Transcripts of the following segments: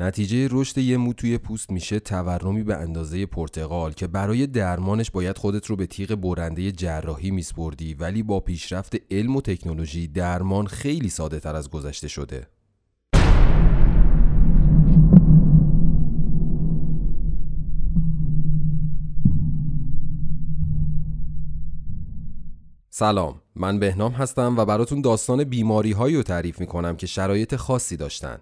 نتیجه رشد یه مو توی پوست میشه تورمی به اندازه پرتقال که برای درمانش باید خودت رو به تیغ برنده جراحی میسپردی ولی با پیشرفت علم و تکنولوژی درمان خیلی ساده تر از گذشته شده. سلام من بهنام هستم و براتون داستان بیماری هایی رو تعریف می که شرایط خاصی داشتن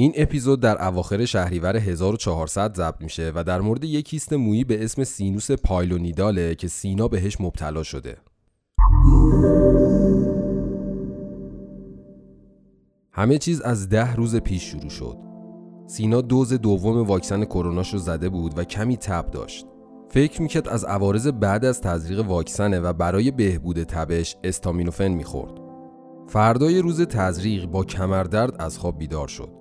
این اپیزود در اواخر شهریور 1400 ضبط میشه و در مورد یک کیست مویی به اسم سینوس پایلونیداله که سینا بهش مبتلا شده. همه چیز از ده روز پیش شروع شد. سینا دوز دوم واکسن کروناش رو زده بود و کمی تب داشت. فکر می‌کرد از عوارض بعد از تزریق واکسنه و برای بهبود تبش استامینوفن می‌خورد. فردای روز تزریق با کمردرد از خواب بیدار شد.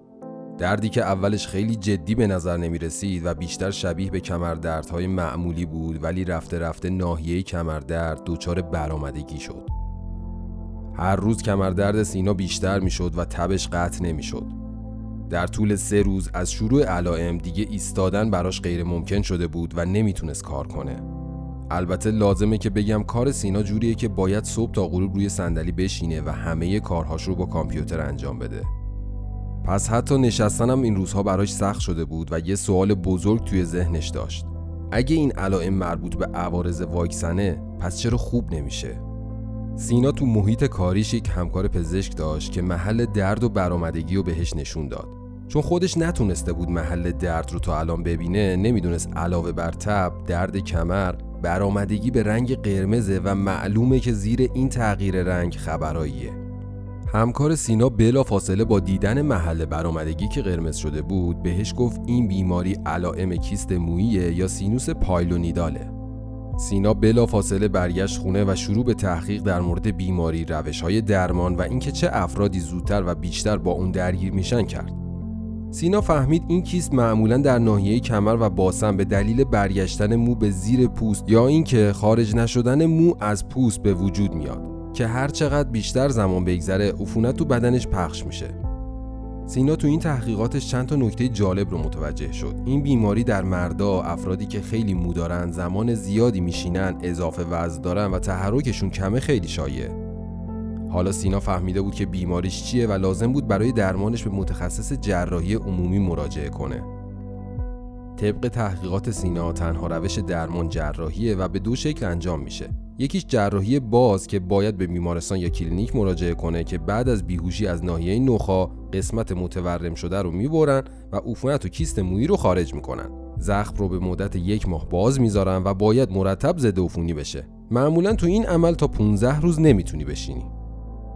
دردی که اولش خیلی جدی به نظر نمی رسید و بیشتر شبیه به کمردردهای معمولی بود ولی رفته رفته ناحیه کمردرد دچار برآمدگی شد. هر روز کمردرد سینا بیشتر می شد و تبش قطع نمی شد. در طول سه روز از شروع علائم دیگه ایستادن براش غیر ممکن شده بود و نمی‌تونست کار کنه. البته لازمه که بگم کار سینا جوریه که باید صبح تا غروب روی صندلی بشینه و همه کارهاش رو با کامپیوتر انجام بده. پس حتی نشستنم این روزها براش سخت شده بود و یه سوال بزرگ توی ذهنش داشت. اگه این علائم مربوط به عوارض واکسنه پس چرا خوب نمیشه؟ سینا تو محیط کاریش یک همکار پزشک داشت که محل درد و برآمدگی رو بهش نشون داد. چون خودش نتونسته بود محل درد رو تا الان ببینه نمی‌دونست علاوه بر تب درد کمر برآمدگی به رنگ قرمزه و معلومه که زیر این تغییر رنگ خبراییه. همکار سینا بلا فاصله با دیدن محل برآمدگی که قرمز شده بود بهش گفت این بیماری علائم کیست موییه یا سینوس پایلونیداله. سینا بلا فاصله برگشت خونه و شروع به تحقیق در مورد بیماری روش های درمان و اینکه چه افرادی زودتر و بیشتر با اون درگیر میشن کرد. سینا فهمید این کیست معمولا در ناحیه کمر و باسن به دلیل برگشتن مو به زیر پوست یا اینکه خارج نشدن مو از پوست به وجود میاد. که هر چقدر بیشتر زمان بگذره عفونت تو بدنش پخش میشه. سینا تو این تحقیقاتش چند تا نکته جالب رو متوجه شد. این بیماری در مردا افرادی که خیلی مو دارن زمان زیادی میشینن اضافه وزن دارن و تحرکشون کمه خیلی شایعه. حالا سینا فهمیده بود که بیماریش چیه و لازم بود برای درمانش به متخصص جراحی عمومی مراجعه کنه. طبق تحقیقات سینا تنها روش درمان جراحیه و به دو شکل انجام میشه. یکیش جراحی باز که باید به بیمارستان یا کلینیک مراجعه کنه که بعد از بیهوشی از ناحیه نخاع قسمت متورم شده رو می‌برن و عفونت و کیست مویی رو خارج می‌کنن. زخم رو به مدت یک ماه باز می‌ذارن و باید مرتب ضد عفونی بشه. معمولا تو این عمل تا 15 روز نمی‌تونی بشینی.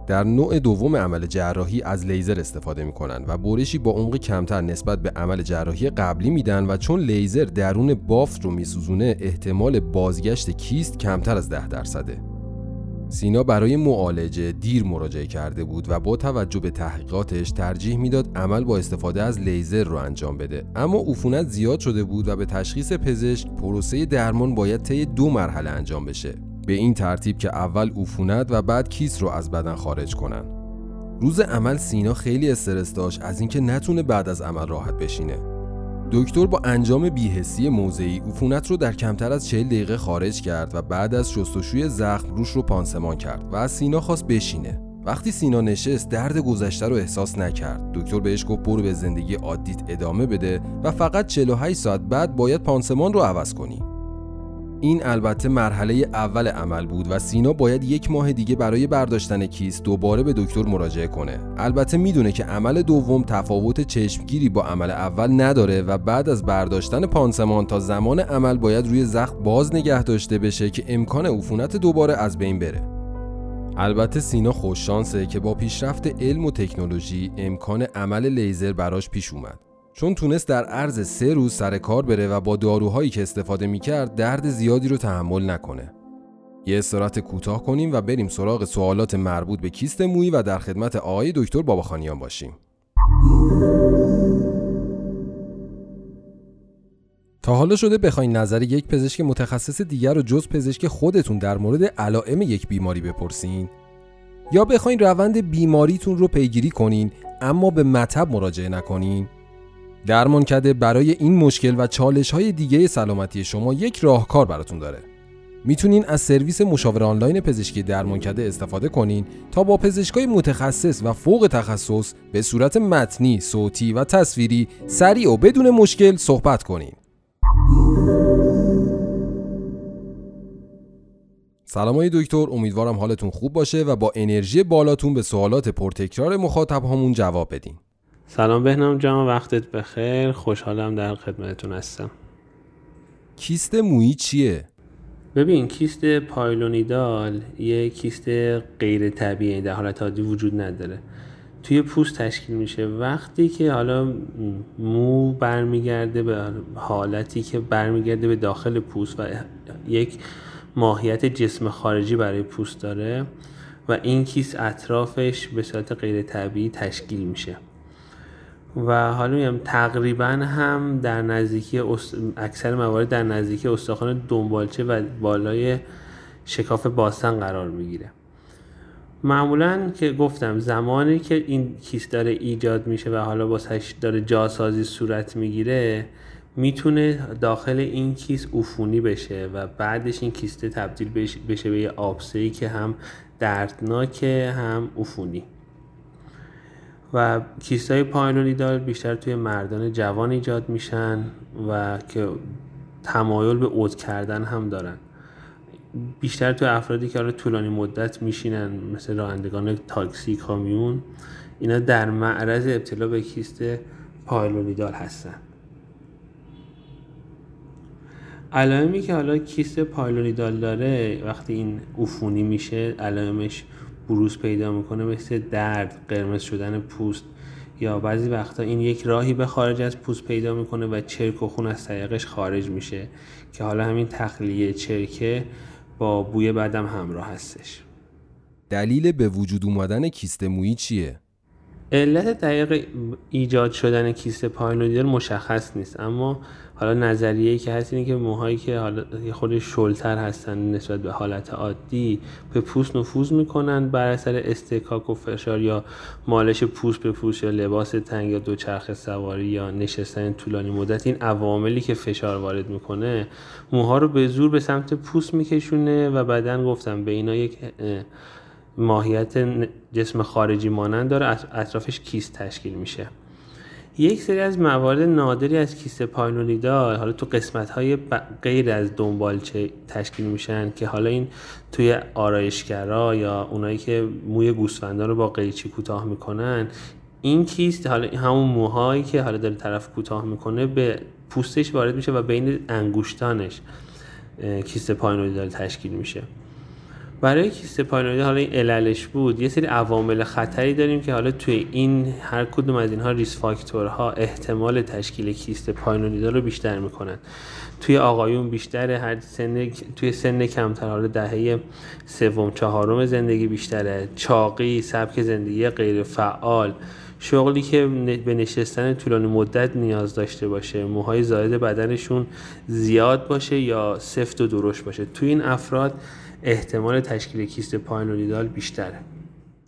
در نوع دوم عمل جراحی از لیزر استفاده می‌کنن و برشی با عمق کمتر نسبت به عمل جراحی قبلی میدن و چون لیزر درون بافت رو میسوزونه احتمال بازگشت کیست کمتر از ده درصده سینا برای معالجه دیر مراجعه کرده بود و با توجه به تحقیقاتش ترجیح می‌داد عمل با استفاده از لیزر رو انجام بده. اما عفونت زیاد شده بود و به تشخیص پزشک پروسه درمان باید طی دو مرحله انجام بشه. به این ترتیب که اول عفونت و بعد کیس رو از بدن خارج کنن. روز عمل سینا خیلی استرس داشت از اینکه نتونه بعد از عمل راحت بشینه. دکتر با انجام بیهسی موضعی عفونت رو در کمتر از 40 دقیقه خارج کرد و بعد از شستشوی زخم روش رو پانسمان کرد و از سینا خواست بشینه. وقتی سینا نشست درد گذشته رو احساس نکرد. دکتر بهش گفت برو به زندگی عادیت ادامه بده و فقط 48 ساعت بعد باید پانسمان رو عوض کنی. این البته مرحله اول عمل بود و سینا باید یک ماه دیگه برای برداشتن کیس دوباره به دکتر مراجعه کنه. البته می‌دونه که عمل دوم تفاوت چشمگیری با عمل اول نداره و بعد از برداشتن پانسمان تا زمان عمل باید روی زخم باز نگه داشته بشه که امکان عفونت دوباره از بین بره. البته سینا خوششانسه که با پیشرفت علم و تکنولوژی امکان عمل لیزر براش پیش اومد. چون تونست در عرض سه روز سر کار بره و با داروهایی که استفاده می‌کرد درد زیادی رو تحمل نکنه. یه استراحت کوتاه کنیم و بریم سراغ سوالات مربوط به کیست مویی و در خدمت آقای دکتر باباخانیان باشیم. تا حالا شده بخواین نظر یک پزشک متخصص دیگر و جز پزشک خودتون در مورد علائم یک بیماری بپرسین؟ یا بخواین روند بیماریتون رو پیگیری کنین اما به مطب مراجعه نکنین؟ درمانکده برای این مشکل و چالش های دیگه سلامتی شما یک راهکار براتون داره. می‌تونین از سرویس مشاوره آنلاین پزشکی درمانکده استفاده کنین تا با پزشکای متخصص و فوق تخصص به صورت متنی، صوتی و تصویری سریع و بدون مشکل صحبت کنین. سلام های دکتر امیدوارم حالتون خوب باشه و با انرژی بالاتون به سوالات پرتکرار مخاطب همون جواب بدین سلام بهنام جان وقتت بخیر. خوشحالم در خدمتتون هستم. کیست مویی چیه؟ ببین کیست پایلونیدال یه کیست غیر طبیعی در حالت عادی وجود نداره. توی پوست تشکیل میشه. وقتی که حالا مو برمیگرده به حالتی که برمیگرده به داخل پوست و یک ماهیت جسم خارجی برای پوست داره و این کیس اطرافش به صورت غیر طبیعی تشکیل میشه. و حالا میگم تقریبا هم در نزدیکی اکثر موارد در نزدیکی استخوان دنبالچه و بالای شکاف باسن قرار می‌گیره. معمولا که گفتم زمانی که این کیس داره ایجاد میشه و حالا واسهش داره جاسازی صورت می‌گیره می‌تونه داخل این کیس عفونی بشه و بعدش این کیسته تبدیل بشه به یه آبسه که هم دردناکه هم عفونی. و کیست های پایلونیدال بیشتر توی مردان جوان ایجاد میشن و که تمایل به عود کردن هم دارن. بیشتر توی افرادی که حالا طولانی مدت میشینن مثل رانندگان تاکسی کامیون اینا در معرض ابتلا به کیست پایلونیدال هستن. علائمی که حالا کیست پایلونیدال داره وقتی این عفونی میشه علائمش بروز پیدا می‌کنه مثل درد قرمز شدن پوست یا بعضی وقتا این یک راهی به خارج از پوست پیدا می‌کنه و چرک و خون از طریقش خارج میشه که حالا همین تخلیه چرکه با بوی بدم همراه هستش دلیل به وجود اومدن کیست مویی چیه؟ علت دقیق ایجاد شدن کیست پایلونیدال مشخص نیست. اما حالا نظریه که هست اینه که موهایی که حالا خود شلتر هستن نسبت به حالت عادی به پوست نفوذ می‌کنن بر اثر استکاک و فشار یا مالش پوست به پوست یا لباس تنگ یا دوچرخه سواری یا نشستن طولانی مدت این عواملی که فشار وارد می‌کنه موها رو به زور به سمت پوست میکشونه و بعدا گفتم به اینا یک ماهیت جسم خارجی مانند داره اطرافش کیست تشکیل میشه. یک سری از موارد نادری از کیست پایلونیدال حالا تو قسمت های غیر از دنبالچه تشکیل میشن که حالا این توی آرایشگرا یا اونایی که موی گوسفندا رو با قیچی کوتاه می‌کنن این کیست؟ حالا همون موهایی که حالا داره طرف کوتاه می‌کنه به پوستش وارد میشه و بین انگوشتانش کیست پایلونیدال تشکیل میشه. برای کیست پایلونیدال حالا این عللش بود یه سری عوامل خطری داریم که حالا توی این هر کدوم از اینها ریس فاکتورها احتمال تشکیل کیست پایلونیدال رو بیشتر می‌کنن. توی آقایون بیشتر هر سن توی سن کمتر حالا دهه سوم چهارم زندگی بیشتره. چاقی سبک زندگی غیر فعال. شغلی که به نشستن طولانی مدت نیاز داشته باشه. موهای زاید بدنشون زیاد باشه یا سفت و درشت باشه. توی این افراد احتمال تشکیل کیست پایلونیدال بیشتره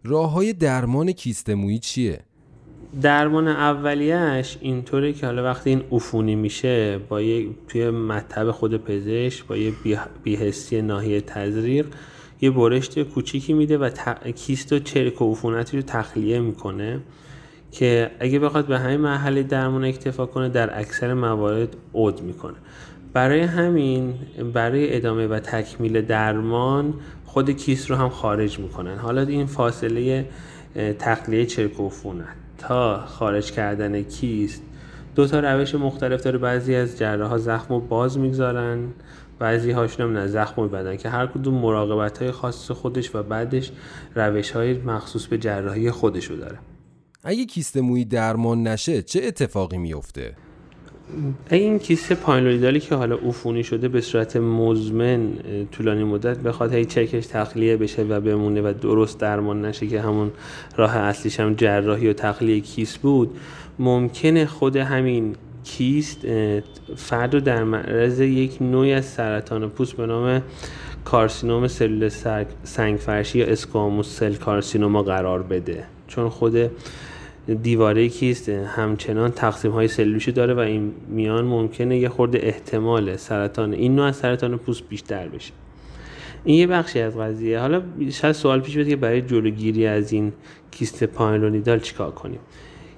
راه های درمان کیست مویی چیه؟ درمان اولیش اینطوره که حالا وقتی این عفونی میشه با یه توی مطب خود پزشک با یه بیهستی ناحیه تزریق یه برشت کوچیکی میده و کیست و چرک و عفونتی رو تخلیه می‌کنه که اگه بخواد به همین مرحله درمان اکتفا کنه در اکثر موارد عود می‌کنه برای همین برای ادامه و تکمیل درمان خود کیست رو هم خارج می‌کنن. حالا این فاصله تخلیه چرک و تا خارج کردن کیست دو تا روش مختلف داره. بعضی از جراح ها زخم رو باز می‌گذارن بعضی هاشون هم نه زخم میبندن که هر کدوم مراقبت های خاص خودش و بعدش روش های مخصوص به جراحی خودشو داره. اگه کیست مویی درمان نشه چه اتفاقی میفته؟ این کیسه پایلویدالی که حالا عفونی شده به صورت مزمن طولانی مدت بخواد هی چکش تخلیه بشه و بمونه و درست درمان نشه که همون راه اصلیش هم جراحی و تخلیه کیست بود ممکنه خود همین کیست فرد رو در معرض یک نوعی از سرطان پوست به نام کارسینوم سلول سنگ فرشی یا اسکاموس سل کارسینوما قرار بده. چون خود دیواره کیست همچنان تقسیم های سلوشی داره و این میان ممکنه یه خورده احتمال سرطان این نوع از سرطان پوست بیشتر بشه. این یه بخشی از قضیه. حالا شاید سوال پیش بیاد که برای جلوگیری از این کیست پایلونیدال چیکار کنیم؟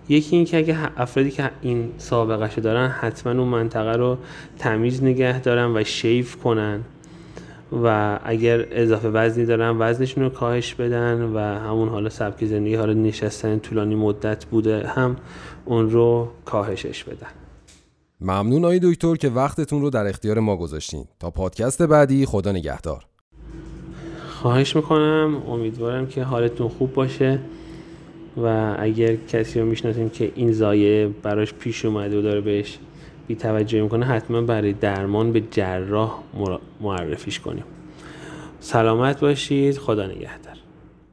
یکی این که اگه افرادی که این سابقه دارن حتما اون منطقه رو تمیز نگه دارن و شیف کنن. و اگر اضافه وزنی دارن وزنشون رو کاهش بدن و همون حالا سبک زندگی حالا نشستن طولانی مدت بوده هم اون رو کاهشش بدن. ممنون آقای دکتر که وقتتون رو در اختیار ما گذاشتین. تا پادکست بعدی خدا نگهدار. خواهش می‌کنم امیدوارم که حالتون خوب باشه و اگر کسی رو می‌شناسیم که این زایه براش پیش اومده و داره بهش بی توجه می‌کنه حتما برای درمان به جراح معرفیش کنیم. سلامت باشید خدا نگهدار.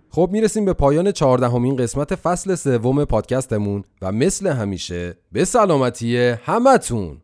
خب می‌رسیم به پایان چهاردهمین قسمت فصل سوم پادکستمون و مثل همیشه به سلامتی همتون.